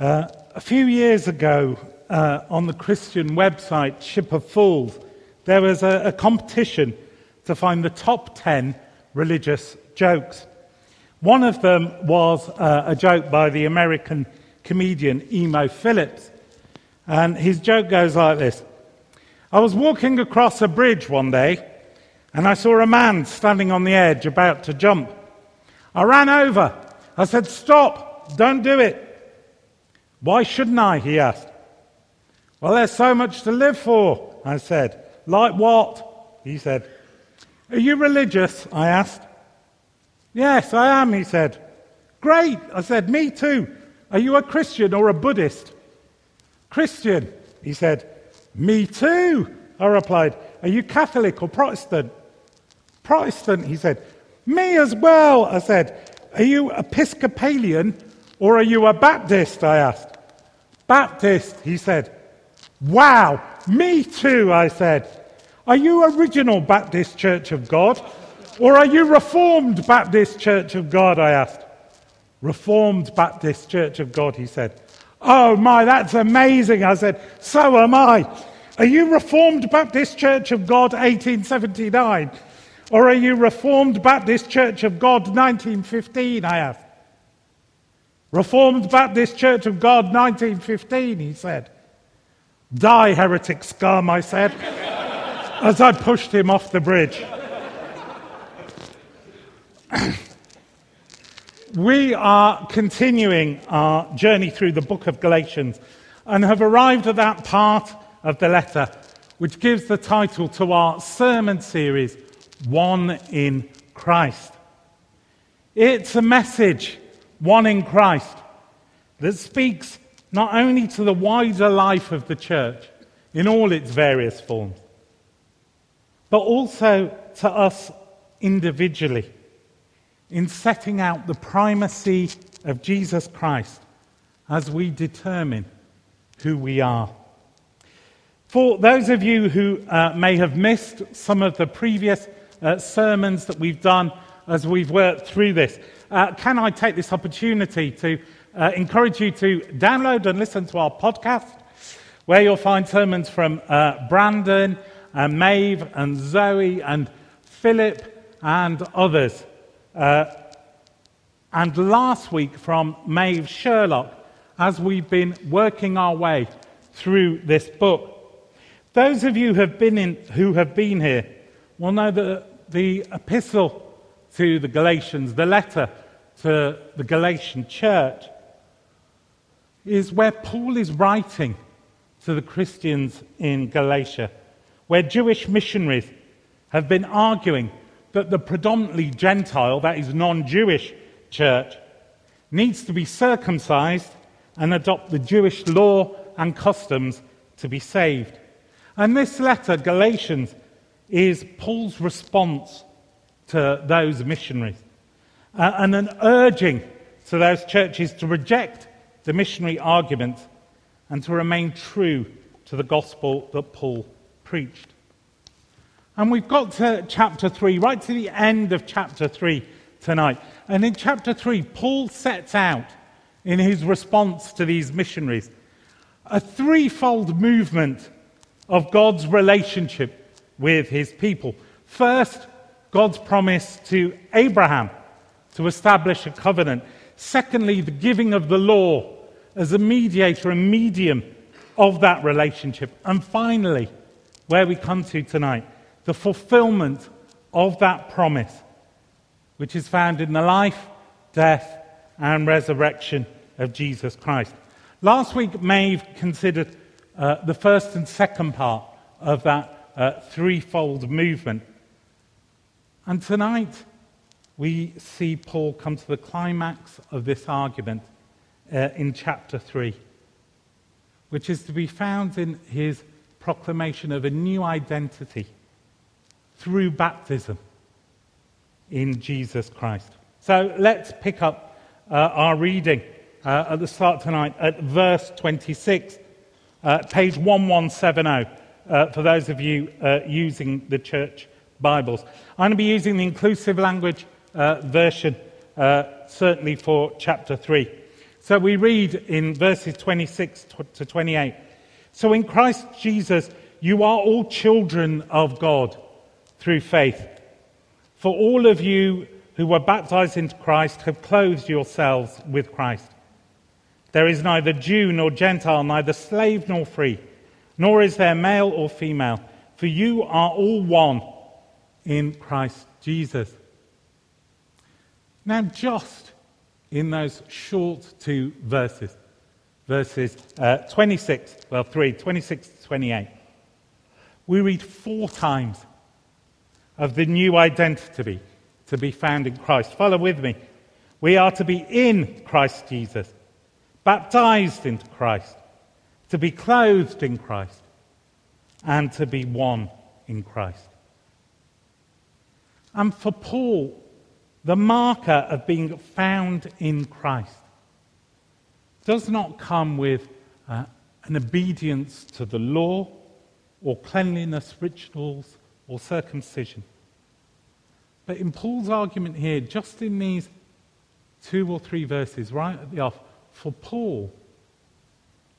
Uh, a few years ago, uh, on the Christian website Ship of Fools, there was a, a competition to find the top 10 religious jokes. One of them was uh, a joke by the American comedian Emo Phillips. And his joke goes like this I was walking across a bridge one day, and I saw a man standing on the edge about to jump. I ran over. I said, Stop, don't do it. Why shouldn't I? he asked. Well, there's so much to live for, I said. Like what? He said. Are you religious? I asked. Yes, I am, he said. Great, I said. Me too. Are you a Christian or a Buddhist? Christian, he said. Me too, I replied. Are you Catholic or Protestant? Protestant, he said. Me as well, I said. Are you Episcopalian or are you a Baptist? I asked. Baptist, he said. Wow, me too, I said. Are you Original Baptist Church of God? Or are you Reformed Baptist Church of God? I asked. Reformed Baptist Church of God, he said. Oh my, that's amazing. I said, So am I. Are you Reformed Baptist Church of God 1879? Or are you Reformed Baptist Church of God 1915? I asked. Reformed Baptist Church of God, 1915, he said. Die, heretic scum, I said, as I pushed him off the bridge. we are continuing our journey through the book of Galatians and have arrived at that part of the letter which gives the title to our sermon series, One in Christ. It's a message one in Christ, that speaks not only to the wider life of the church in all its various forms, but also to us individually in setting out the primacy of Jesus Christ as we determine who we are. For those of you who uh, may have missed some of the previous uh, sermons that we've done as we've worked through this, uh, can I take this opportunity to uh, encourage you to download and listen to our podcast, where you'll find sermons from uh, Brandon, and Maeve, and Zoe, and Philip, and others. Uh, and last week from Maeve Sherlock, as we've been working our way through this book. Those of you have in, who have been here will know that the epistle to the Galatians, the letter to the Galatian church, is where Paul is writing to the Christians in Galatia, where Jewish missionaries have been arguing that the predominantly Gentile, that is non Jewish church, needs to be circumcised and adopt the Jewish law and customs to be saved. And this letter, Galatians, is Paul's response to those missionaries uh, and an urging to those churches to reject the missionary argument and to remain true to the gospel that Paul preached. And we've got to chapter 3, right to the end of chapter 3 tonight. And in chapter 3, Paul sets out in his response to these missionaries a threefold movement of God's relationship with his people. First, God's promise to Abraham to establish a covenant. Secondly, the giving of the law as a mediator and medium of that relationship. And finally, where we come to tonight, the fulfillment of that promise, which is found in the life, death, and resurrection of Jesus Christ. Last week, Maeve considered uh, the first and second part of that uh, threefold movement. And tonight, we see Paul come to the climax of this argument uh, in chapter 3, which is to be found in his proclamation of a new identity through baptism in Jesus Christ. So let's pick up uh, our reading uh, at the start tonight at verse 26, uh, page 1170, uh, for those of you uh, using the church Bibles. I'm going to be using the inclusive language uh, version, certainly for chapter 3. So we read in verses 26 to 28. So in Christ Jesus, you are all children of God through faith. For all of you who were baptized into Christ have clothed yourselves with Christ. There is neither Jew nor Gentile, neither slave nor free, nor is there male or female, for you are all one in Christ Jesus. Now, just in those short two verses, verses uh, 26, well, 3, 26 to 28, we read four times of the new identity to be found in Christ. Follow with me. We are to be in Christ Jesus, baptized into Christ, to be clothed in Christ, and to be one in Christ. And for Paul, the marker of being found in Christ does not come with uh, an obedience to the law or cleanliness rituals or circumcision. But in Paul's argument here, just in these two or three verses, right at the off, for Paul,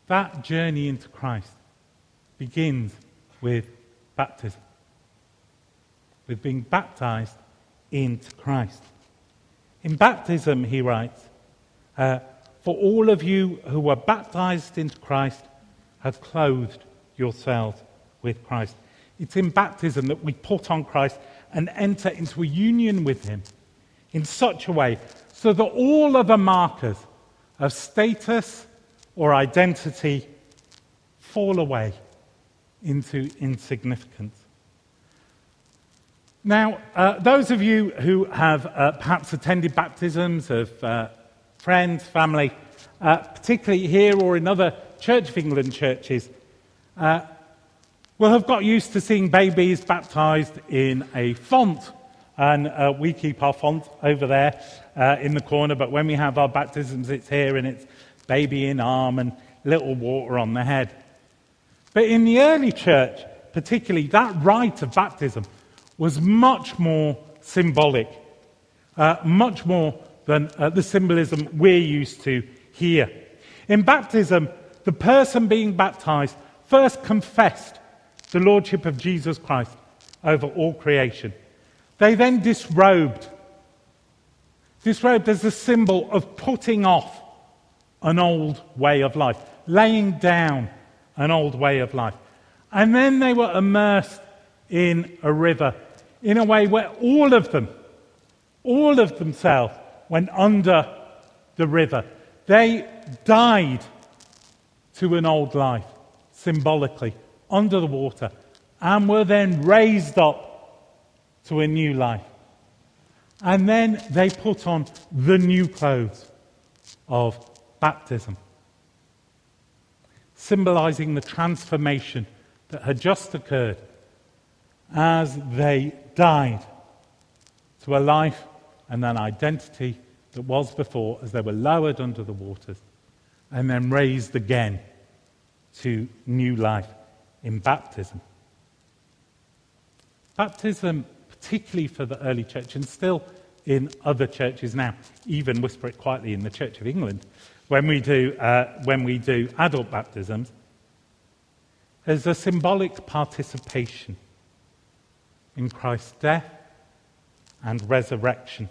that journey into Christ begins with baptism, with being baptized into Christ. In baptism, he writes, uh, For all of you who were baptized into Christ have clothed yourselves with Christ. It's in baptism that we put on Christ and enter into a union with Him in such a way so that all other markers of status or identity fall away into insignificance. Now, uh, those of you who have uh, perhaps attended baptisms of uh, friends, family, uh, particularly here or in other Church of England churches, uh, will have got used to seeing babies baptized in a font. And uh, we keep our font over there in the corner, but when we have our baptisms, it's here and it's baby in arm and little water on the head. But in the early church, particularly, that rite of baptism was much more symbolic, uh, much more than uh, the symbolism we're used to here. In baptism, the person being baptized first confessed the lordship of Jesus Christ over all creation. They then disrobed. Disrobed as a symbol of putting off an old way of life, laying down an old way of life. And then they were immersed in a river in a way where all of them, all of themselves, went under the river. They died to an old life, symbolically under the water and were then raised up to a new life. And then they put on the new clothes of baptism, symbolizing the transformation that had just occurred as they died to a life and an identity that was before as they were lowered under the waters and then raised again to new life in baptism. Baptism, particularly for the early church, and still in other churches now, even whisper it quietly in the Church of England, when we do, uh, when we do adult baptisms, is a symbolic participation in Christ's death and resurrection.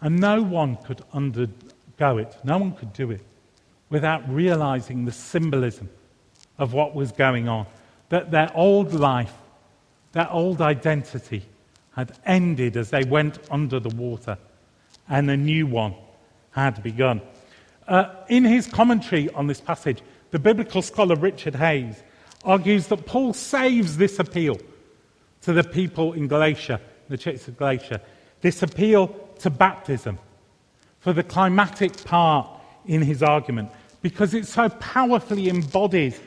And no one could undergo it, no one could do it without realizing the symbolism of what was going on. That their old life, their old identity had ended as they went under the water, and a new one had begun. Uh, in his commentary on this passage, the biblical scholar Richard Hays argues that Paul saves this appeal to the people in Galatia, the church of Galatia, this appeal to baptism, for the climatic part in his argument because it so powerfully embodies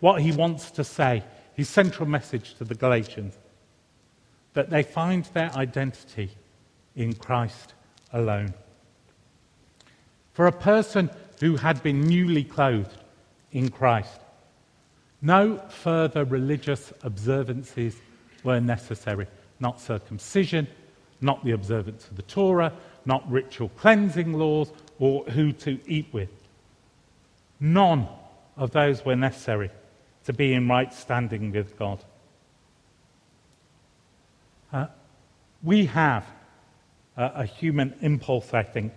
what he wants to say, his central message to the Galatians that they find their identity in Christ alone. For a person who had been newly clothed in Christ, no further religious observances were necessary. Not circumcision, not the observance of the Torah, not ritual cleansing laws, or who to eat with. None of those were necessary to be in right standing with God. Uh, we have a, a, human impulse, I think,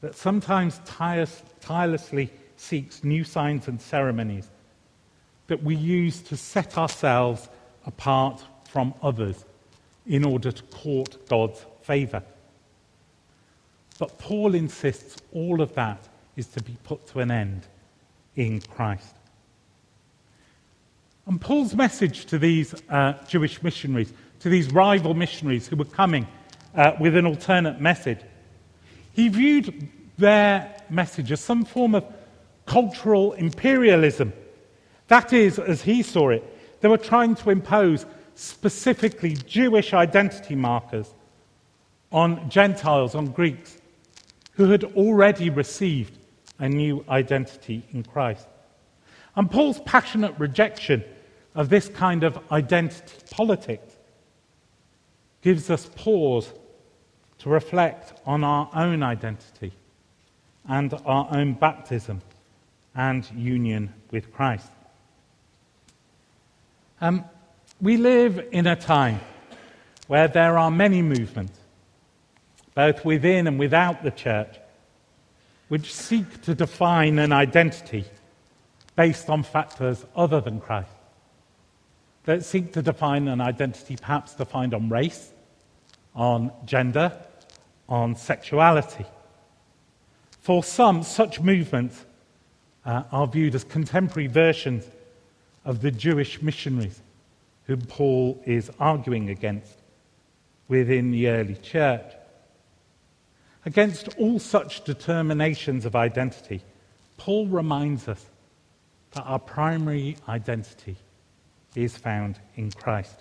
that sometimes tires, tirelessly seeks new signs and ceremonies that we use to set ourselves apart from others in order to court God's favour. But Paul insists all of that is to be put to an end in Christ. And Paul's message to these uh, Jewish missionaries, to these rival missionaries who were coming uh, with an alternate message, he viewed their message as some form of cultural imperialism. That is, as he saw it, they were trying to impose specifically Jewish identity markers on Gentiles, on Greeks, who had already received a new identity in Christ. And Paul's passionate rejection of this kind of identity politics gives us pause to reflect on our own identity and our own baptism and union with Christ. Um, we live in a time where there are many movements, both within and without the church, which seek to define an identity based on factors other than Christ. That seek to define an identity perhaps defined on race, on gender, on sexuality. For some, such movements uh, are viewed as contemporary versions of the Jewish missionaries whom Paul is arguing against within the early church. Against all such determinations of identity, Paul reminds us that our primary identity is found in Christ.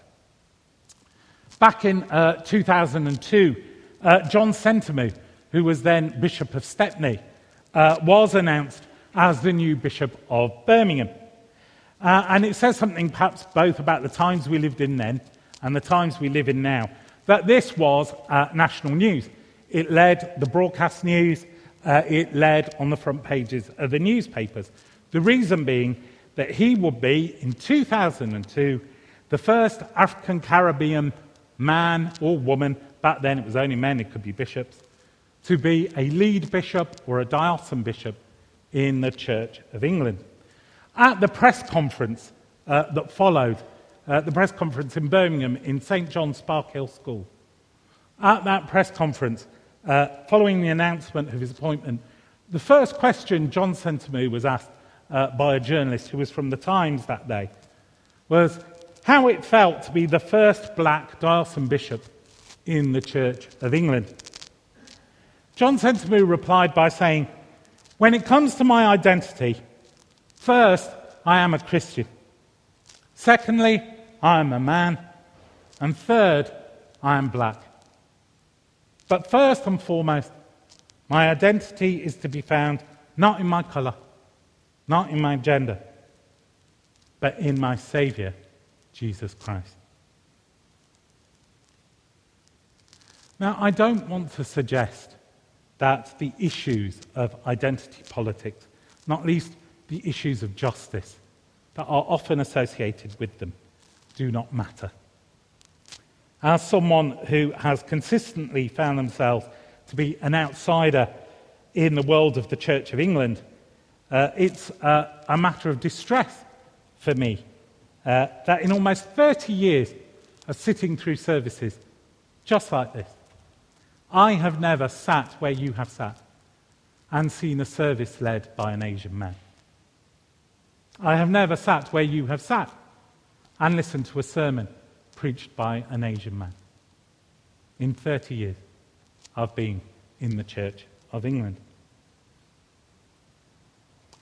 Back in uh, 2002, uh, John Sentamu, who was then Bishop of Stepney, uh, was announced as the new Bishop of Birmingham. Uh, and it says something perhaps both about the times we lived in then and the times we live in now, that this was uh, national news. It led the broadcast news, uh, it led on the front pages of the newspapers. The reason being that he would be, in 2002, the first African Caribbean man or woman, back then it was only men, it could be bishops, to be a lead bishop or a diocesan bishop in the Church of England. At the press conference uh, that followed, uh, the press conference in Birmingham in St. John's Sparkhill School, at that press conference, uh, following the announcement of his appointment, the first question John Sentamu was asked uh, by a journalist who was from the Times that day was how it felt to be the first black diocesan bishop in the Church of England. John Sentamu replied by saying, When it comes to my identity, First, I am a Christian. Secondly, I am a man. And third, I am black. But first and foremost, my identity is to be found not in my colour, not in my gender, but in my Saviour, Jesus Christ. Now, I don't want to suggest that the issues of identity politics, not least the issues of justice that are often associated with them do not matter. As someone who has consistently found themselves to be an outsider in the world of the Church of England, uh, it's uh, a matter of distress for me uh, that in almost 30 years of sitting through services just like this, I have never sat where you have sat and seen a service led by an Asian man. I have never sat where you have sat and listened to a sermon preached by an Asian man. In 30 years, I've been in the Church of England.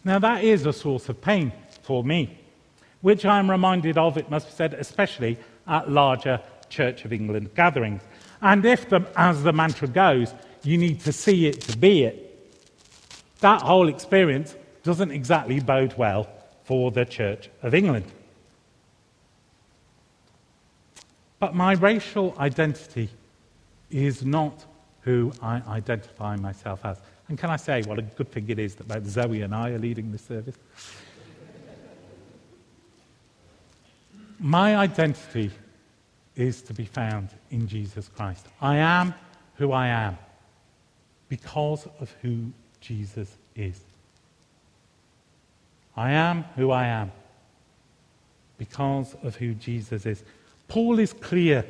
Now, that is a source of pain for me, which I am reminded of, it must be said, especially at larger Church of England gatherings. And if, the, as the mantra goes, you need to see it to be it, that whole experience doesn't exactly bode well for the Church of England. But my racial identity is not who I identify myself as. And can I say what a good thing it is that both Zoe and I are leading this service? my identity is to be found in Jesus Christ. I am who I am because of who Jesus is. I am who I am because of who Jesus is. Paul is clear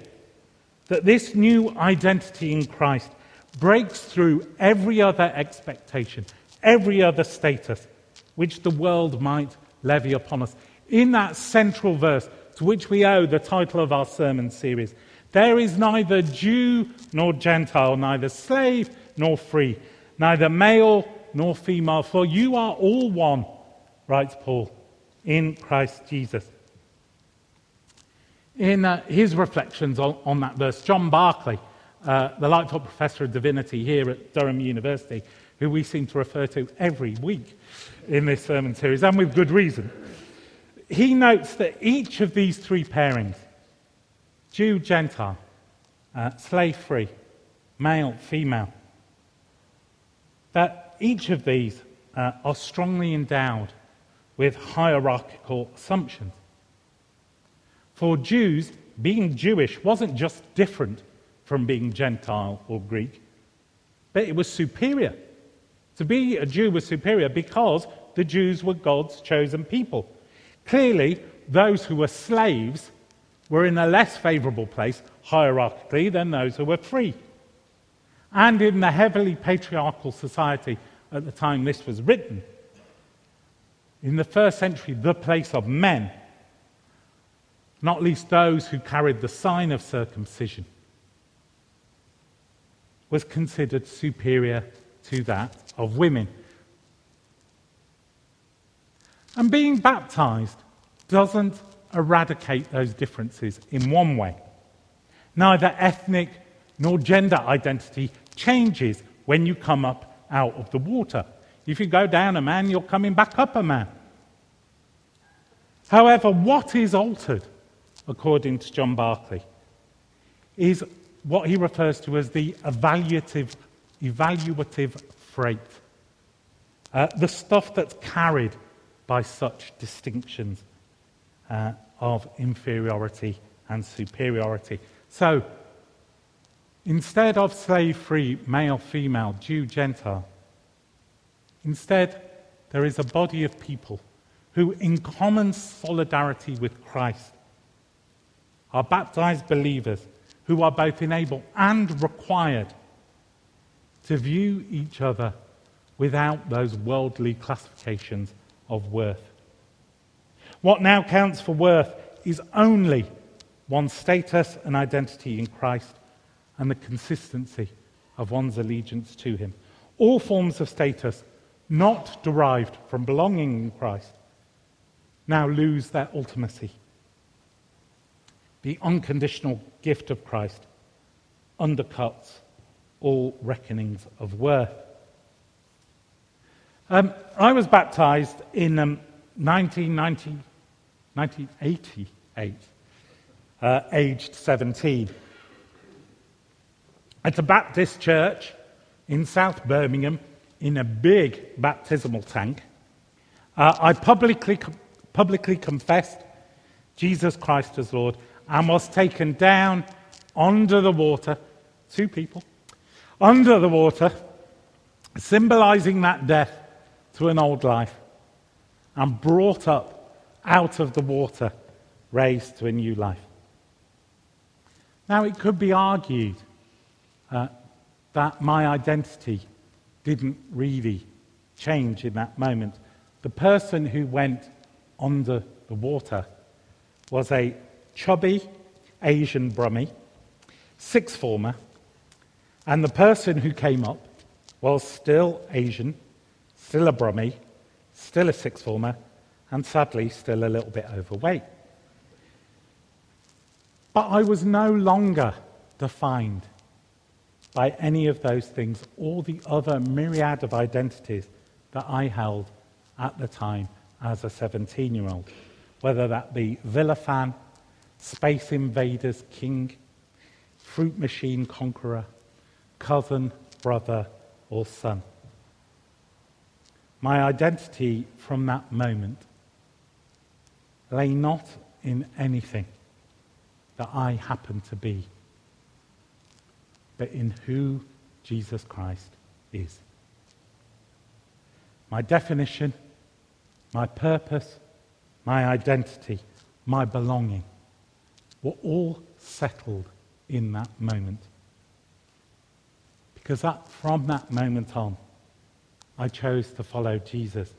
that this new identity in Christ breaks through every other expectation, every other status which the world might levy upon us. In that central verse, to which we owe the title of our sermon series, there is neither Jew nor Gentile, neither slave nor free, neither male nor female, for you are all one, writes Paul, in Christ Jesus. In uh, his reflections on, on, that verse, John Barclay, uh, the Lightfoot Professor of Divinity here at Durham University, who we seem to refer to every week in this sermon series, and with good reason, he notes that each of these three pairings, Jew, Gentile, uh, slave free, male, female, that each of these uh, are strongly endowed with hierarchical assumptions. For Jews, being Jewish wasn't just different from being Gentile or Greek, but it was superior. To be a Jew was superior because the Jews were God's chosen people. Clearly, those who were slaves were in a less favorable place hierarchically than those who were free. And in the heavily patriarchal society at the time this was written, in the first century, the place of men, not least those who carried the sign of circumcision, was considered superior to that of women. And being baptized doesn't eradicate those differences in one way. Neither ethnic nor gender identity changes when you come up out of the water. If you go down a man, you're coming back up a man. However, what is altered, according to John Barclay, is what he refers to as the evaluative, evaluative freight. Uh, the stuff that's carried by such distinctions uh, of inferiority and superiority. So, Instead of slave free, male, female, Jew, Gentile, instead, there is a body of people who, in common solidarity with Christ, are baptized believers who are both enabled and required to view each other without those worldly classifications of worth. What now counts for worth is only one's status and identity in Christ and the consistency of one's allegiance to Him. All forms of status not derived from belonging in Christ now lose their ultimacy. The unconditional gift of Christ undercuts all reckonings of worth. Um, I was baptized in um, 1990, 1988, uh, aged 17 at a Baptist church in South Birmingham in a big baptismal tank. Uh, I publicly, publicly confessed Jesus Christ as Lord and was taken down under the water, two people, under the water, symbolizing that death to an old life, and brought up out of the water, raised to a new life. Now, it could be argued uh, that my identity didn't really change in that moment. The person who went under the water was a chubby Asian Brummie, six former, and the person who came up was still Asian, still a Brummie, still a sixth former, and sadly still a little bit overweight. But I was no longer defined by any of those things or the other myriad of identities that I held at the time as a 17 year old, whether that be Villa fan, Space Invaders king, fruit machine conqueror, cousin, brother, or son. My identity from that moment lay not in anything that I happened to be, but in who Jesus Christ is. My definition, my purpose, my identity, my belonging were all settled in that moment. Because that, from that moment on, I chose to follow Jesus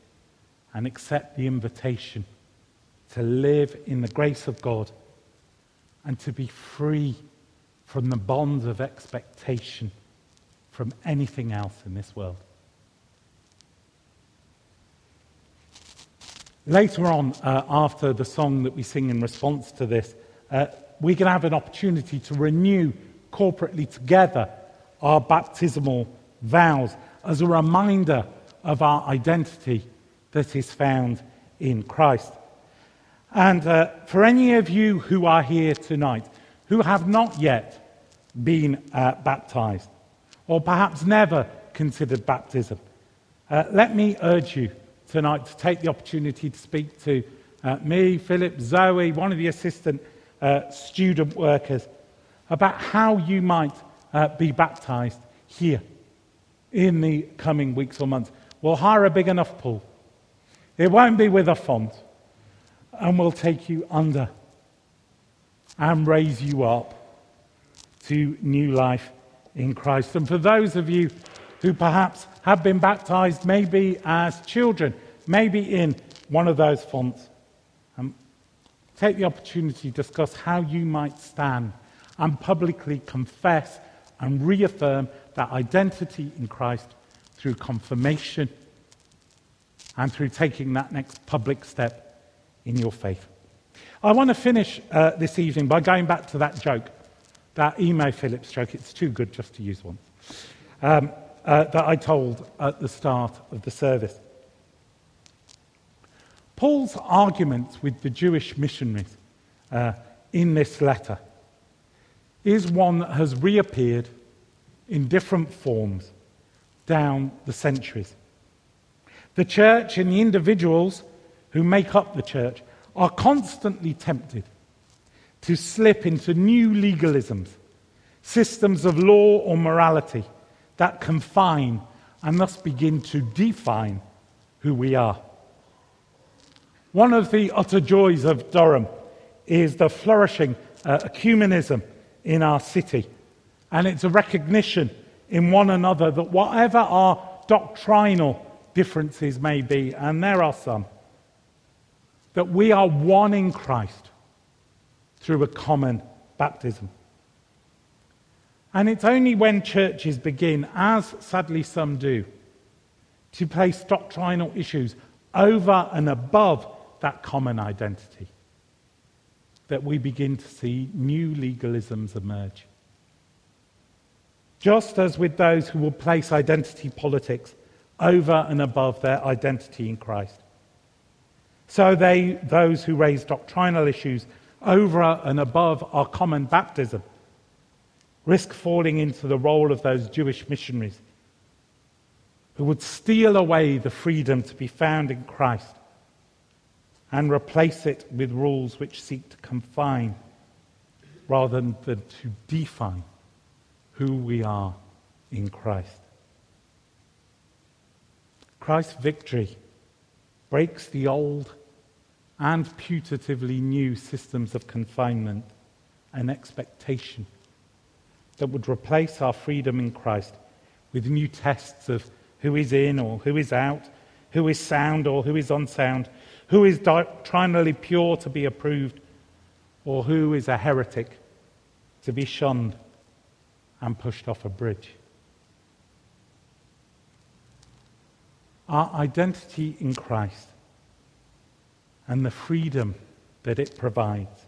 and accept the invitation to live in the grace of God and to be free from the bonds of expectation from anything else in this world. Later on, uh, after the song that we sing in response to this, uh, we can have an opportunity to renew corporately together our baptismal vows as a reminder of our identity that is found in Christ. And uh, for any of you who are here tonight who have not yet been uh, baptized, or perhaps never considered baptism, uh, let me urge you tonight to take the opportunity to speak to uh, me, Philip, Zoe, one of the assistant uh, student workers, about how you might uh, be baptized here in the coming weeks or months. We'll hire a big enough pool. It won't be with a font. And we'll take you under and raise you up to new life in Christ. And for those of you who perhaps have been baptized, maybe as children, maybe in one of those fonts, um, take the opportunity to discuss how you might stand and publicly confess and reaffirm that identity in Christ through confirmation and through taking that next public step in your faith. I want to finish uh, this evening by going back to that joke, that Emo Phillips joke. It's too good just to use one. Um, uh, that I told at the start of the service. Paul's argument with the Jewish missionaries uh, in this letter is one that has reappeared in different forms down the centuries. The church and the individuals who make up the church are constantly tempted to slip into new legalisms, systems of law or morality that confine and thus begin to define who we are. One of the utter joys of Durham is the flourishing uh, ecumenism in our city. And it's a recognition in one another that whatever our doctrinal differences may be, and there are some, that we are one in Christ through a common baptism. And it's only when churches begin, as sadly some do, to place doctrinal issues over and above that common identity that we begin to see new legalisms emerge. Just as with those who will place identity politics over and above their identity in Christ. So they, those who raise doctrinal issues over and above our common baptism, risk falling into the role of those Jewish missionaries who would steal away the freedom to be found in Christ and replace it with rules which seek to confine rather than to define who we are in Christ. Christ's victory breaks the old and putatively new systems of confinement and expectation that would replace our freedom in Christ with new tests of who is in or who is out, who is sound or who is unsound, who is doctrinally pure to be approved, or who is a heretic to be shunned and pushed off a bridge. our identity in Christ and the freedom that it provides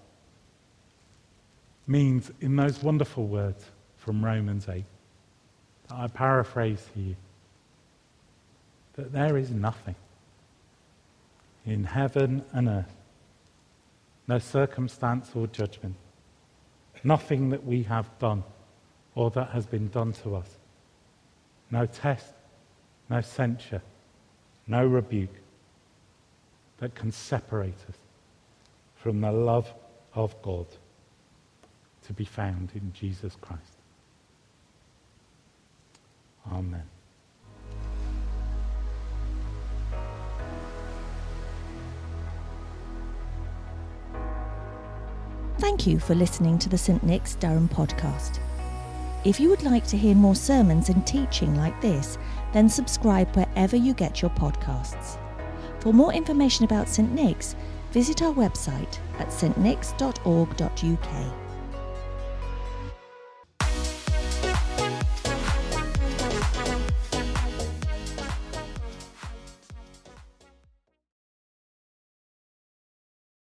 means, in those wonderful words from Romans 8, that I paraphrase here, that there is nothing in heaven and earth, no circumstance or judgment, nothing that we have done or that has been done to us, no test, no censure, no rebuke that can separate us from the love of God to be found in Jesus Christ. Amen. Thank you for listening to the St. Nick's Durham podcast. If you would like to hear more sermons and teaching like this, then subscribe wherever you get your podcasts. For more information about St. Nick's, visit our website at stnicks.org.uk.